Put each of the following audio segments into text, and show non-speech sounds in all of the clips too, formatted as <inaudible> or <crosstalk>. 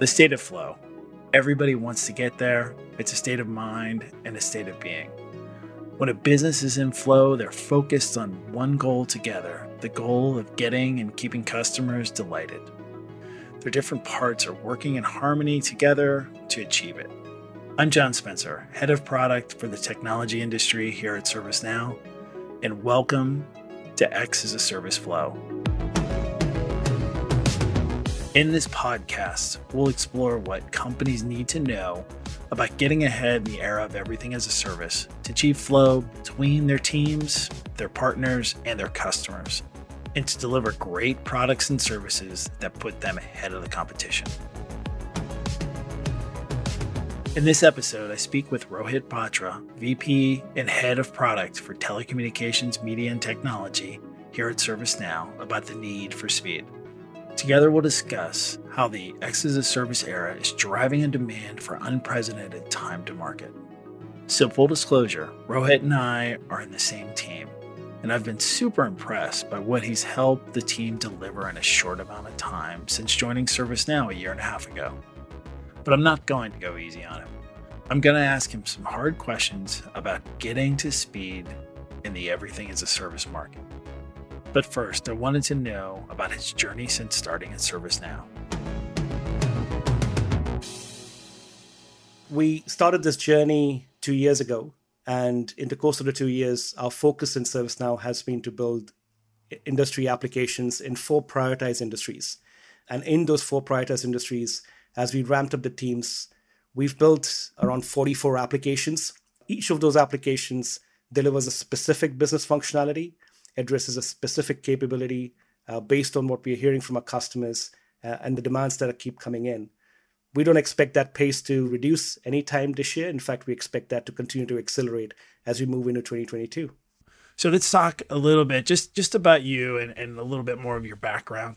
The state of flow. Everybody wants to get there. It's a state of mind and a state of being. When a business is in flow, they're focused on one goal together the goal of getting and keeping customers delighted. Their different parts are working in harmony together to achieve it. I'm John Spencer, head of product for the technology industry here at ServiceNow, and welcome to X as a Service Flow. In this podcast, we'll explore what companies need to know about getting ahead in the era of everything as a service to achieve flow between their teams, their partners, and their customers, and to deliver great products and services that put them ahead of the competition. In this episode, I speak with Rohit Batra, VP and Head of Product for Telecommunications, Media, and Technology here at ServiceNow about the need for speed. Together, we'll discuss how the X as a Service era is driving a demand for unprecedented time to market. So, full disclosure, Rohit and I are in the same team, and I've been super impressed by what he's helped the team deliver in a short amount of time since joining ServiceNow a year and a half ago. But I'm not going to go easy on him. I'm going to ask him some hard questions about getting to speed in the everything as a service market. But first, I wanted to know about his journey since starting at ServiceNow. We started this journey two years ago, and in the course of the two years, our focus in ServiceNow has been to build industry applications in four prioritized industries. And in those four prioritized industries, as we ramped up the teams, we've built around 44 applications. Each of those applications delivers a specific business functionality addresses a specific capability uh, based on what we're hearing from our customers uh, and the demands that keep coming in. We don't expect that pace to reduce any time this year. In fact, we expect that to continue to accelerate as we move into 2022. So let's talk a little bit just just about you and, and a little bit more of your background.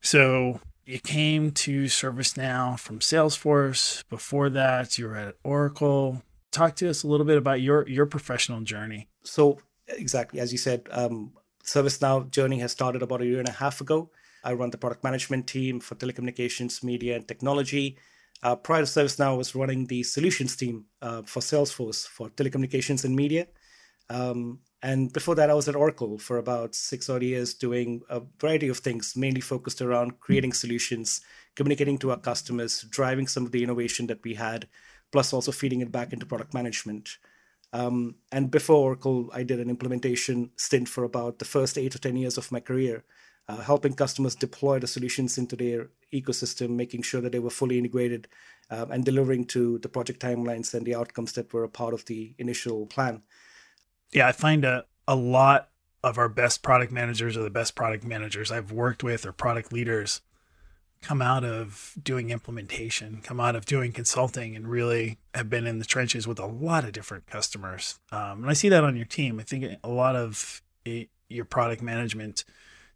So you came to ServiceNow from Salesforce. Before that, you were at Oracle. Talk to us a little bit about your your professional journey. So exactly. As you said um, servicenow journey has started about a year and a half ago. I run the product management team for telecommunications media and technology. Uh, prior to servicenow i was running the solutions team uh, for salesforce for telecommunications and media. Um, and before that i was at oracle for about six odd years doing a variety of things mainly focused around creating solutions communicating to our customers driving some of the innovation that we had plus also feeding it back into product management um, and before Oracle, I did an implementation stint for about the first eight or 10 years of my career, uh, helping customers deploy the solutions into their ecosystem, making sure that they were fully integrated um, and delivering to the project timelines and the outcomes that were a part of the initial plan. Yeah, I find a, a lot of our best product managers or the best product managers I've worked with or product leaders come out of doing implementation, come out of doing consulting, and really have been in the trenches with a lot of different customers. Um, and I see that on your team. I think a lot of it, your product management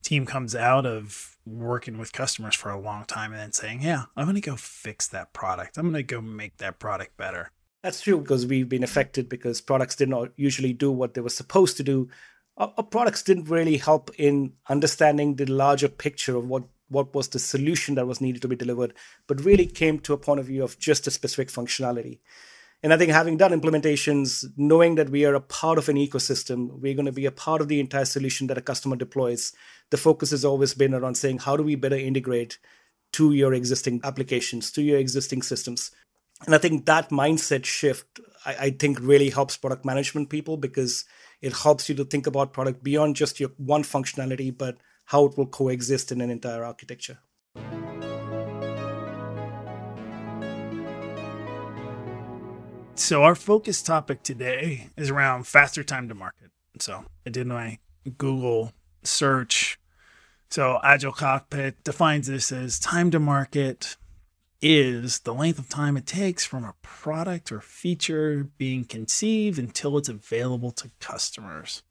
team comes out of working with customers for a long time and then saying, Yeah, I'm going to go fix that product. I'm going to go make that product better. That's true because we've been affected because products did not usually do what they were supposed to do. Our, our products didn't really help in understanding the larger picture of what what was the solution that was needed to be delivered, but really came to a point of view of just a specific functionality. And I think having done implementations, knowing that we are a part of an ecosystem, we're going to be a part of the entire solution that a customer deploys, the focus has always been around saying, how do we better integrate to your existing applications, to your existing systems? And I think that mindset shift, I, I think, really helps product management people because it helps you to think about product beyond just your one functionality, but how it will coexist in an entire architecture. So, our focus topic today is around faster time to market. So, I did my Google search. So, Agile Cockpit defines this as time to market is the length of time it takes from a product or feature being conceived until it's available to customers.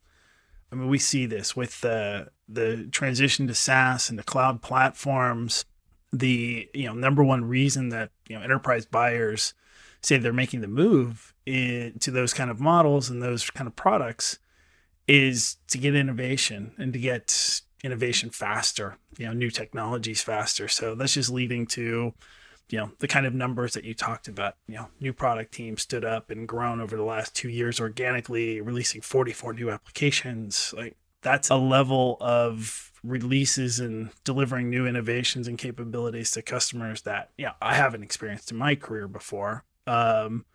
I mean, we see this with the the transition to SaaS and the cloud platforms. The you know number one reason that you know enterprise buyers say they're making the move in, to those kind of models and those kind of products is to get innovation and to get innovation faster, you know, new technologies faster. So that's just leading to you know the kind of numbers that you talked about you know new product team stood up and grown over the last two years organically releasing 44 new applications like that's a level of releases and delivering new innovations and capabilities to customers that yeah i haven't experienced in my career before um,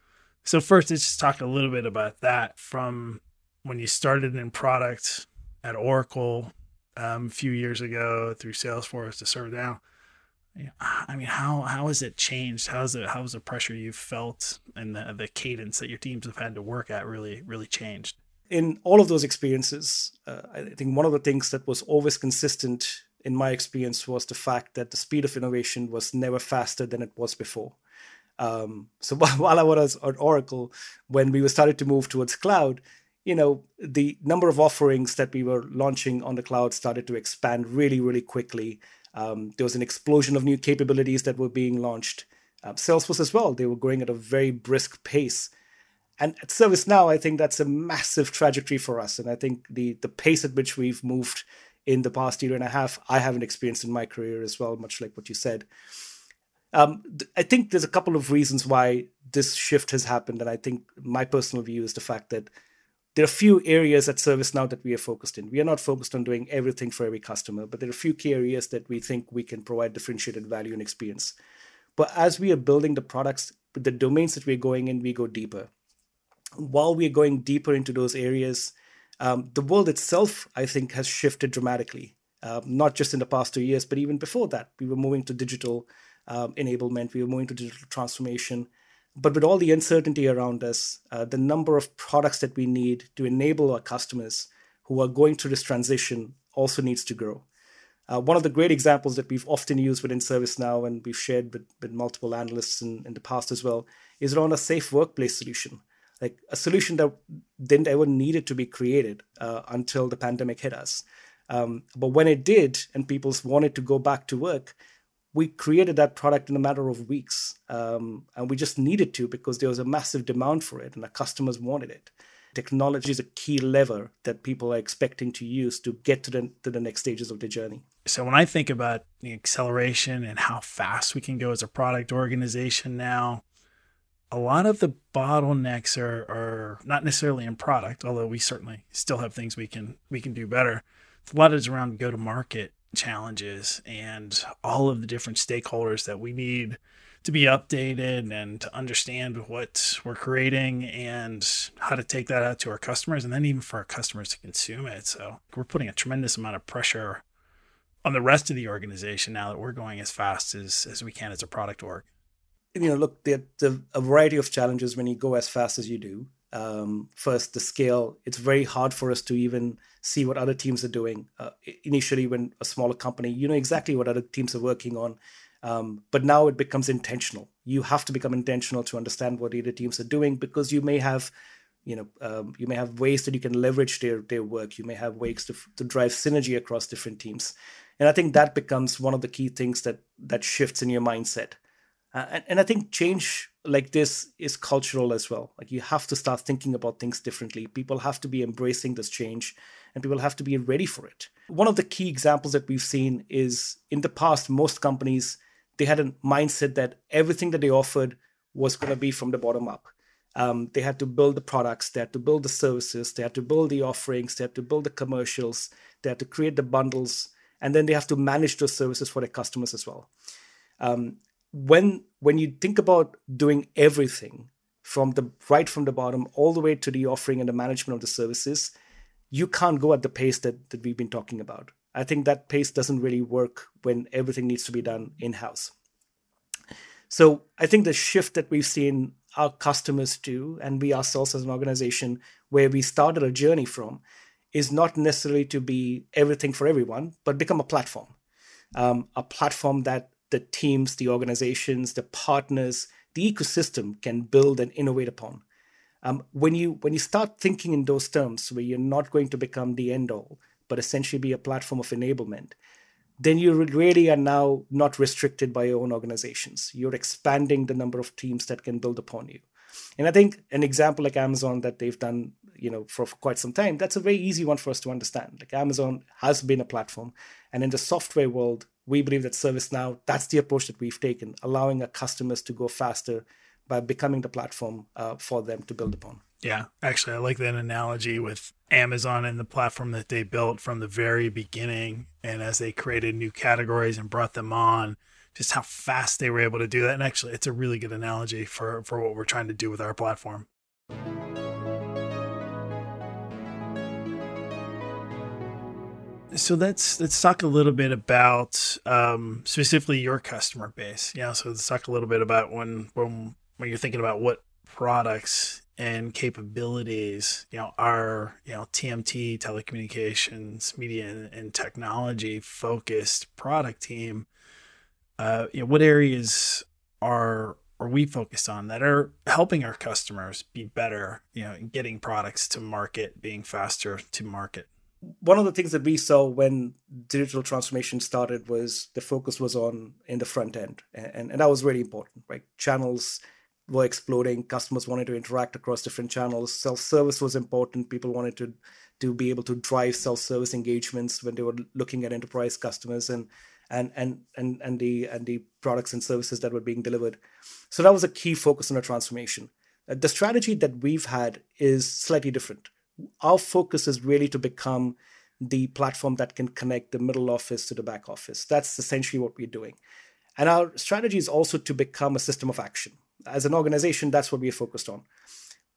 so first let's just talk a little bit about that from when you started in product at oracle um, a few years ago through salesforce to ServiceNow I mean, how how has it changed? How's it how's the pressure you've felt and the the cadence that your teams have had to work at really really changed? In all of those experiences, uh, I think one of the things that was always consistent in my experience was the fact that the speed of innovation was never faster than it was before. Um, so <laughs> while I was at Oracle, when we were started to move towards cloud, you know, the number of offerings that we were launching on the cloud started to expand really, really quickly. Um, there was an explosion of new capabilities that were being launched. Uh, Salesforce as well, they were growing at a very brisk pace. And at ServiceNow, I think that's a massive trajectory for us. And I think the the pace at which we've moved in the past year and a half, I haven't experienced in my career as well, much like what you said. Um, I think there's a couple of reasons why this shift has happened. And I think my personal view is the fact that there are a few areas at ServiceNow that we are focused in. We are not focused on doing everything for every customer, but there are a few key areas that we think we can provide differentiated value and experience. But as we are building the products, the domains that we're going in, we go deeper. While we are going deeper into those areas, um, the world itself, I think, has shifted dramatically. Um, not just in the past two years, but even before that, we were moving to digital um, enablement, we were moving to digital transformation. But with all the uncertainty around us, uh, the number of products that we need to enable our customers who are going through this transition also needs to grow. Uh, one of the great examples that we've often used within ServiceNow and we've shared with, with multiple analysts in, in the past as well is around a safe workplace solution, like a solution that didn't ever needed to be created uh, until the pandemic hit us. Um, but when it did, and people wanted to go back to work, we created that product in a matter of weeks. Um, and we just needed to because there was a massive demand for it and our customers wanted it. Technology is a key lever that people are expecting to use to get to the, to the next stages of their journey. So when I think about the acceleration and how fast we can go as a product organization now, a lot of the bottlenecks are, are not necessarily in product, although we certainly still have things we can we can do better. A lot is around go to market challenges and all of the different stakeholders that we need to be updated and to understand what we're creating and how to take that out to our customers and then even for our customers to consume it. So we're putting a tremendous amount of pressure on the rest of the organization now that we're going as fast as, as we can as a product org. You know, look, there's a variety of challenges when you go as fast as you do. Um, first the scale it's very hard for us to even see what other teams are doing. Uh, initially when a smaller company you know exactly what other teams are working on. Um, but now it becomes intentional. You have to become intentional to understand what other teams are doing because you may have you know um, you may have ways that you can leverage their their work. You may have ways to, to drive synergy across different teams. And i think that becomes one of the key things that that shifts in your mindset uh, and, and i think change like this is cultural as well. Like you have to start thinking about things differently. People have to be embracing this change and people have to be ready for it. One of the key examples that we've seen is in the past, most companies, they had a mindset that everything that they offered was going to be from the bottom up. Um, they had to build the products, they had to build the services, they had to build the offerings, they had to build the commercials, they had to create the bundles, and then they have to manage those services for their customers as well. Um, when when you think about doing everything from the right from the bottom all the way to the offering and the management of the services you can't go at the pace that, that we've been talking about. I think that pace doesn't really work when everything needs to be done in-house. So i think the shift that we've seen our customers do and we ourselves as an organization where we started a journey from is not necessarily to be everything for everyone but become a platform. Um, a platform that the teams, the organizations, the partners, the ecosystem can build and innovate upon. Um, when you when you start thinking in those terms, where you're not going to become the end all, but essentially be a platform of enablement, then you really are now not restricted by your own organizations. You're expanding the number of teams that can build upon you. And I think an example like Amazon that they've done, you know, for, for quite some time, that's a very easy one for us to understand. Like Amazon has been a platform, and in the software world, we believe that ServiceNow, that's the approach that we've taken, allowing our customers to go faster by becoming the platform uh, for them to build upon. Yeah, actually, I like that analogy with Amazon and the platform that they built from the very beginning. And as they created new categories and brought them on, just how fast they were able to do that. And actually, it's a really good analogy for, for what we're trying to do with our platform. So let's let's talk a little bit about um, specifically your customer base. Yeah, so let's talk a little bit about when when when you're thinking about what products and capabilities, you know, our you know TMT telecommunications, media and, and technology focused product team. Uh, you know, what areas are are we focused on that are helping our customers be better, you know, getting products to market, being faster to market? One of the things that we saw when digital transformation started was the focus was on in the front end, and, and that was really important, right? Channels were exploding, customers wanted to interact across different channels, self-service was important, people wanted to to be able to drive self-service engagements when they were looking at enterprise customers and and and and and the and the products and services that were being delivered. So that was a key focus on the transformation. Uh, the strategy that we've had is slightly different. Our focus is really to become the platform that can connect the middle office to the back office. That's essentially what we're doing. And our strategy is also to become a system of action. As an organization, that's what we're focused on.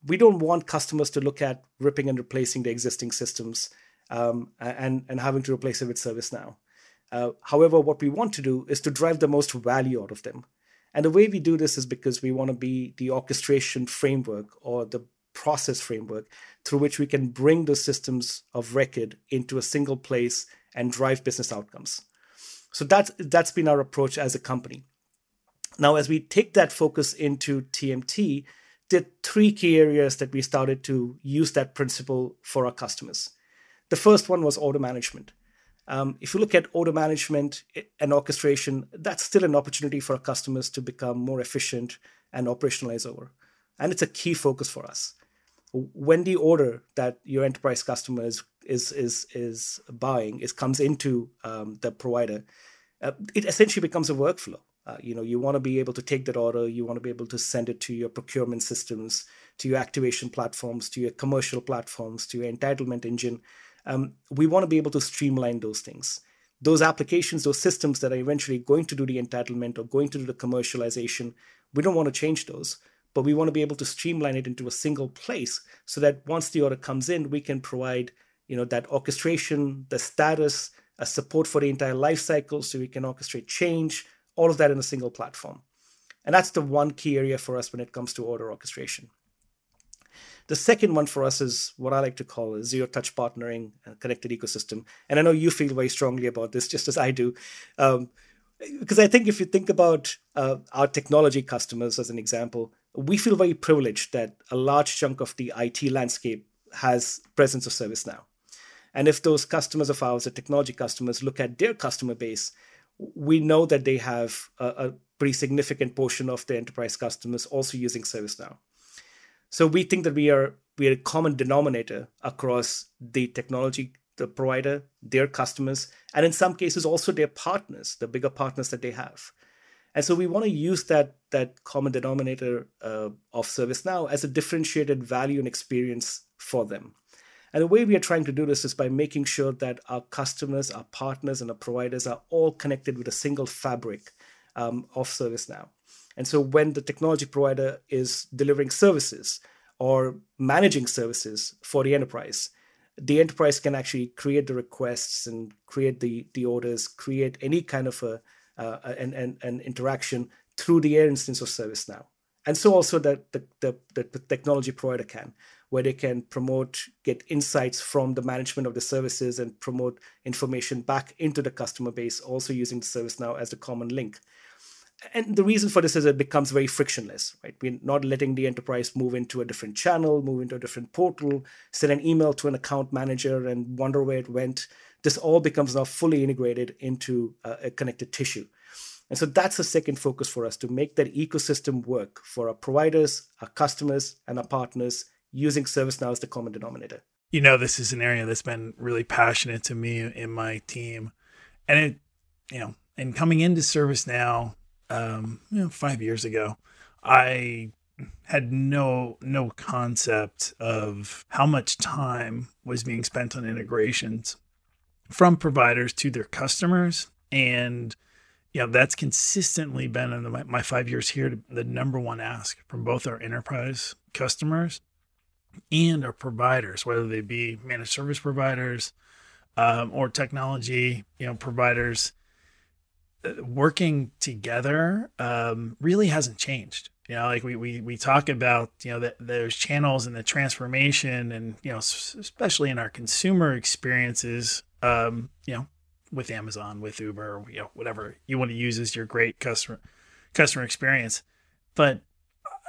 We don't want customers to look at ripping and replacing the existing systems um, and, and having to replace it with ServiceNow. Uh, however, what we want to do is to drive the most value out of them. And the way we do this is because we want to be the orchestration framework or the process framework through which we can bring the systems of record into a single place and drive business outcomes. So that's that's been our approach as a company. Now, as we take that focus into TMT, there are three key areas that we started to use that principle for our customers. The first one was order management. Um, if you look at order management and orchestration, that's still an opportunity for our customers to become more efficient and operationalize over. And it's a key focus for us. When the order that your enterprise customer is is is, is buying is comes into um, the provider, uh, it essentially becomes a workflow. Uh, you know, you want to be able to take that order, you want to be able to send it to your procurement systems, to your activation platforms, to your commercial platforms, to your entitlement engine, um, we want to be able to streamline those things. Those applications, those systems that are eventually going to do the entitlement or going to do the commercialization, we don't want to change those, but we want to be able to streamline it into a single place so that once the order comes in, we can provide you know that orchestration, the status, a support for the entire life cycle, so we can orchestrate change, all of that in a single platform. And that's the one key area for us when it comes to order orchestration. The second one for us is what I like to call zero touch partnering, and connected ecosystem. And I know you feel very strongly about this, just as I do. Um, because I think if you think about uh, our technology customers as an example, we feel very privileged that a large chunk of the IT landscape has presence of ServiceNow. And if those customers of ours, the technology customers, look at their customer base, we know that they have a, a pretty significant portion of their enterprise customers also using ServiceNow. So we think that we are we are a common denominator across the technology the provider, their customers, and in some cases also their partners, the bigger partners that they have. And so we want to use that that common denominator uh, of ServiceNow as a differentiated value and experience for them. And the way we are trying to do this is by making sure that our customers, our partners, and our providers are all connected with a single fabric um, of ServiceNow. And so when the technology provider is delivering services or managing services for the enterprise, the enterprise can actually create the requests and create the, the orders, create any kind of a, uh, an, an, an interaction through the air instance of ServiceNow. And so also that the, the, the, the technology provider can, where they can promote, get insights from the management of the services and promote information back into the customer base, also using the ServiceNow as the common link and the reason for this is it becomes very frictionless, right? We're not letting the enterprise move into a different channel, move into a different portal, send an email to an account manager and wonder where it went. This all becomes now fully integrated into a connected tissue. And so that's the second focus for us to make that ecosystem work for our providers, our customers, and our partners using ServiceNow as the common denominator. You know, this is an area that's been really passionate to me in my team. And it, you know, and coming into ServiceNow, um, you know, five years ago, I had no no concept of how much time was being spent on integrations from providers to their customers. And you know that's consistently been in the, my five years here the number one ask from both our enterprise customers and our providers whether they be managed service providers um, or technology you know providers. Uh, working together um, really hasn't changed. You know like we we, we talk about you know that those channels and the transformation and you know especially in our consumer experiences um, you know with amazon with uber you know whatever you want to use as your great customer customer experience. But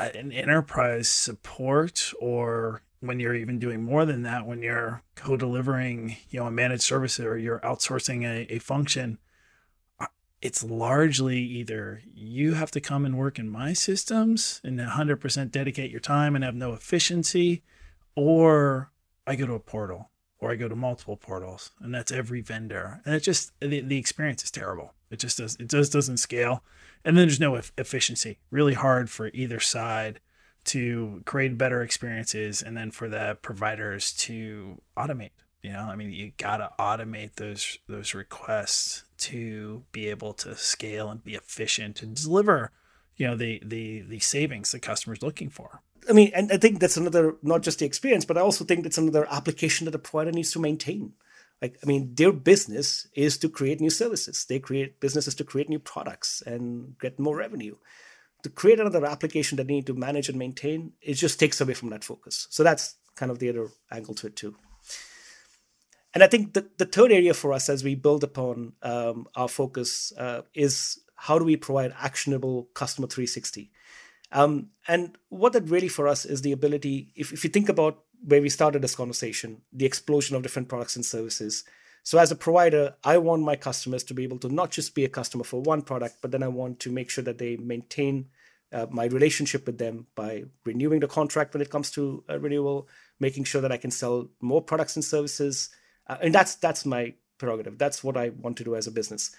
uh, an enterprise support or when you're even doing more than that when you're co-delivering you know a managed service or you're outsourcing a, a function it's largely either you have to come and work in my systems and 100% dedicate your time and have no efficiency, or I go to a portal or I go to multiple portals, and that's every vendor. And it just the, the experience is terrible. It just does it just doesn't scale, and then there's no efficiency. Really hard for either side to create better experiences, and then for the providers to automate you know, I mean, you gotta automate those those requests to be able to scale and be efficient and deliver, you know, the the the savings the customer's looking for. I mean, and I think that's another not just the experience, but I also think that's another application that the provider needs to maintain. Like, I mean, their business is to create new services. They create businesses to create new products and get more revenue. To create another application that they need to manage and maintain, it just takes away from that focus. So that's kind of the other angle to it too. And I think the, the third area for us as we build upon um, our focus uh, is how do we provide actionable customer 360? Um, and what that really for us is the ability, if, if you think about where we started this conversation, the explosion of different products and services. So as a provider, I want my customers to be able to not just be a customer for one product, but then I want to make sure that they maintain uh, my relationship with them by renewing the contract when it comes to a renewal, making sure that I can sell more products and services, uh, and that's that's my prerogative. That's what i want to do as a business.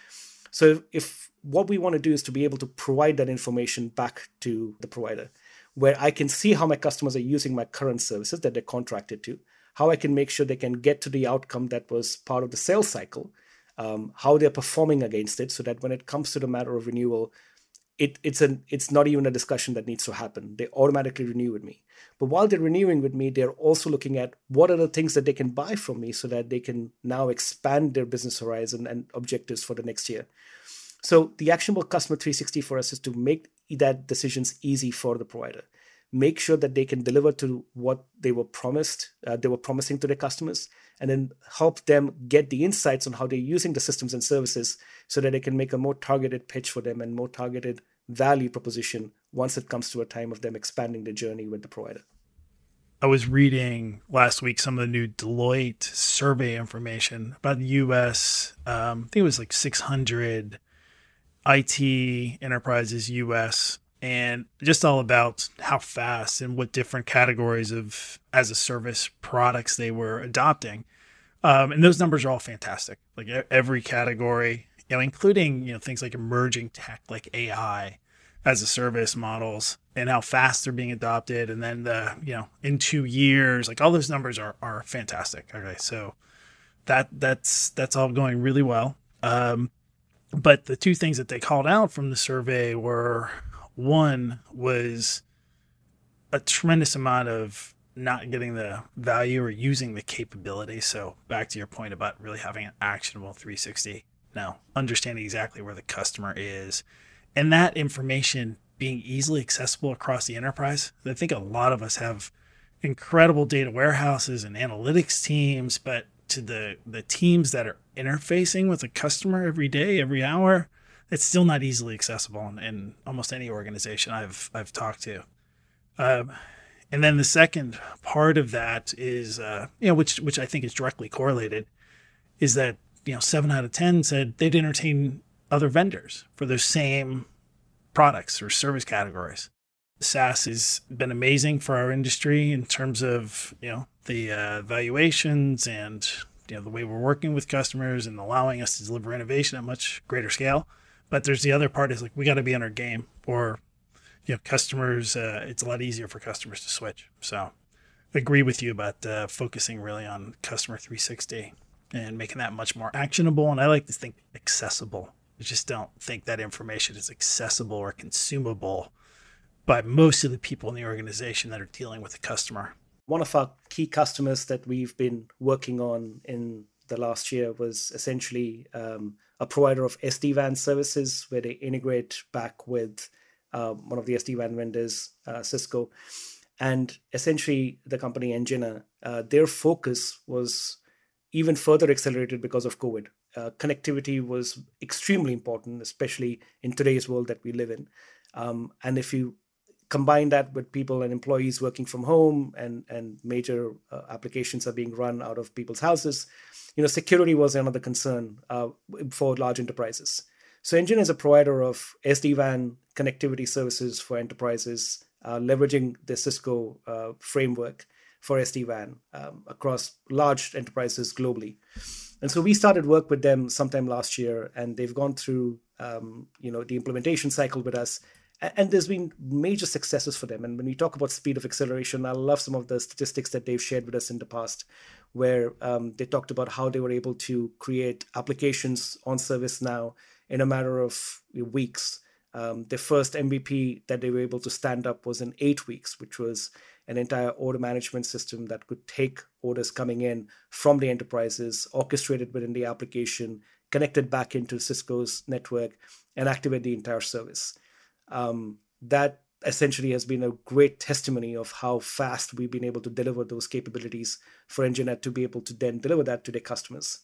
So if what we want to do is to be able to provide that information back to the provider where i can see how my customers are using my current services that they're contracted to how i can make sure they can get to the outcome that was part of the sales cycle um, how they're performing against it so that when it comes to the matter of renewal it, it's an it's not even a discussion that needs to happen. They automatically renew with me. But while they're renewing with me, they're also looking at what are the things that they can buy from me so that they can now expand their business horizon and objectives for the next year. So the actionable customer 360 for us is to make that decisions easy for the provider. Make sure that they can deliver to what they were promised, uh, they were promising to their customers, and then help them get the insights on how they're using the systems and services so that they can make a more targeted pitch for them and more targeted value proposition once it comes to a time of them expanding the journey with the provider. I was reading last week some of the new Deloitte survey information about the US. Um, I think it was like 600 IT enterprises US and just all about how fast and what different categories of as a service products they were adopting. Um, and those numbers are all fantastic. Like every category, you know, including you know things like emerging tech like AI as a service models and how fast they're being adopted, and then the you know in two years, like all those numbers are are fantastic. Okay, so that that's that's all going really well. Um, but the two things that they called out from the survey were one was a tremendous amount of not getting the value or using the capability. So back to your point about really having an actionable 360. Now, understanding exactly where the customer is and that information being easily accessible across the enterprise. I think a lot of us have incredible data warehouses and analytics teams, but to the the teams that are interfacing with a customer every day, every hour, it's still not easily accessible in, in almost any organization I've I've talked to. Um, and then the second part of that is, uh, you know, which which I think is directly correlated, is that you know seven out of ten said they'd entertain other vendors for those same products or service categories. SaaS has been amazing for our industry in terms of you know the uh, valuations and you know the way we're working with customers and allowing us to deliver innovation at much greater scale. But there's the other part is like we got to be on our game, or you know, customers. Uh, it's a lot easier for customers to switch. So, I agree with you about uh, focusing really on customer 360 and making that much more actionable. And I like to think accessible. I just don't think that information is accessible or consumable by most of the people in the organization that are dealing with the customer. One of our key customers that we've been working on in the last year was essentially um, a provider of SD WAN services where they integrate back with uh, one of the SD WAN vendors, uh, Cisco. And essentially, the company Engina, uh, their focus was even further accelerated because of COVID. Uh, connectivity was extremely important, especially in today's world that we live in. Um, and if you combine that with people and employees working from home and and major uh, applications are being run out of people's houses you know security was another concern uh, for large enterprises. So engine is a provider of sd-wan connectivity services for enterprises uh, leveraging the cisco uh, framework for sd-wan um, across large enterprises globally. And so we started work with them sometime last year and they've gone through um, you know the implementation cycle with us and there's been major successes for them. And when we talk about speed of acceleration, I love some of the statistics that they've shared with us in the past, where um, they talked about how they were able to create applications on ServiceNow in a matter of weeks. Um, their first MVP that they were able to stand up was in eight weeks, which was an entire order management system that could take orders coming in from the enterprises, orchestrated within the application, connected back into Cisco's network, and activate the entire service um, that essentially has been a great testimony of how fast we've been able to deliver those capabilities for Enginet to be able to then deliver that to their customers.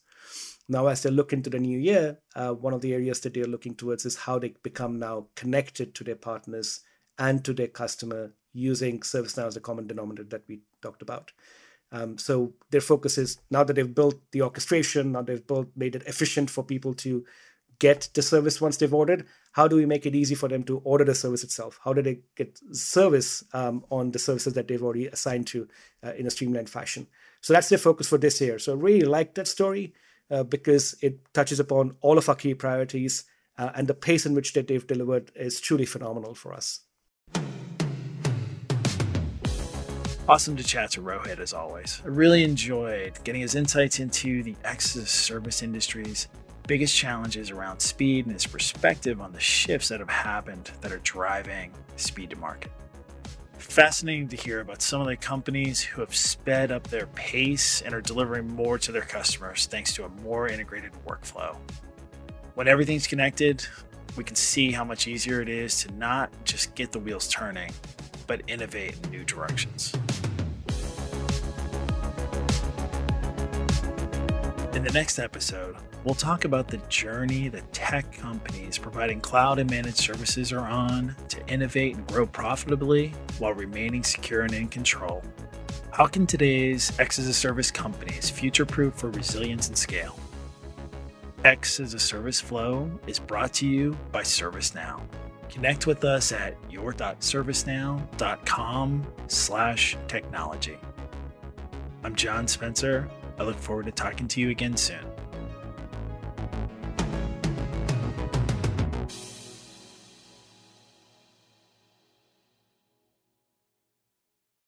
Now, as they look into the new year, uh, one of the areas that they're looking towards is how they become now connected to their partners and to their customer using ServiceNow as a common denominator that we talked about. Um, so their focus is now that they've built the orchestration, now they've built made it efficient for people to get the service once they've ordered how do we make it easy for them to order the service itself? How do they get service um, on the services that they've already assigned to uh, in a streamlined fashion? So that's their focus for this year. So i really like that story uh, because it touches upon all of our key priorities uh, and the pace in which that they've delivered is truly phenomenal for us. Awesome to chat to Rohit as always. I really enjoyed getting his insights into the X service industries biggest challenges around speed and his perspective on the shifts that have happened that are driving speed to market. Fascinating to hear about some of the companies who have sped up their pace and are delivering more to their customers thanks to a more integrated workflow. When everything's connected, we can see how much easier it is to not just get the wheels turning, but innovate in new directions. In the next episode, we'll talk about the journey that tech companies providing cloud and managed services are on to innovate and grow profitably while remaining secure and in control. How can today's X as a service companies future proof for resilience and scale? X as a service flow is brought to you by ServiceNow. Connect with us at your.servicenow.com slash technology. I'm John Spencer I look forward to talking to you again soon.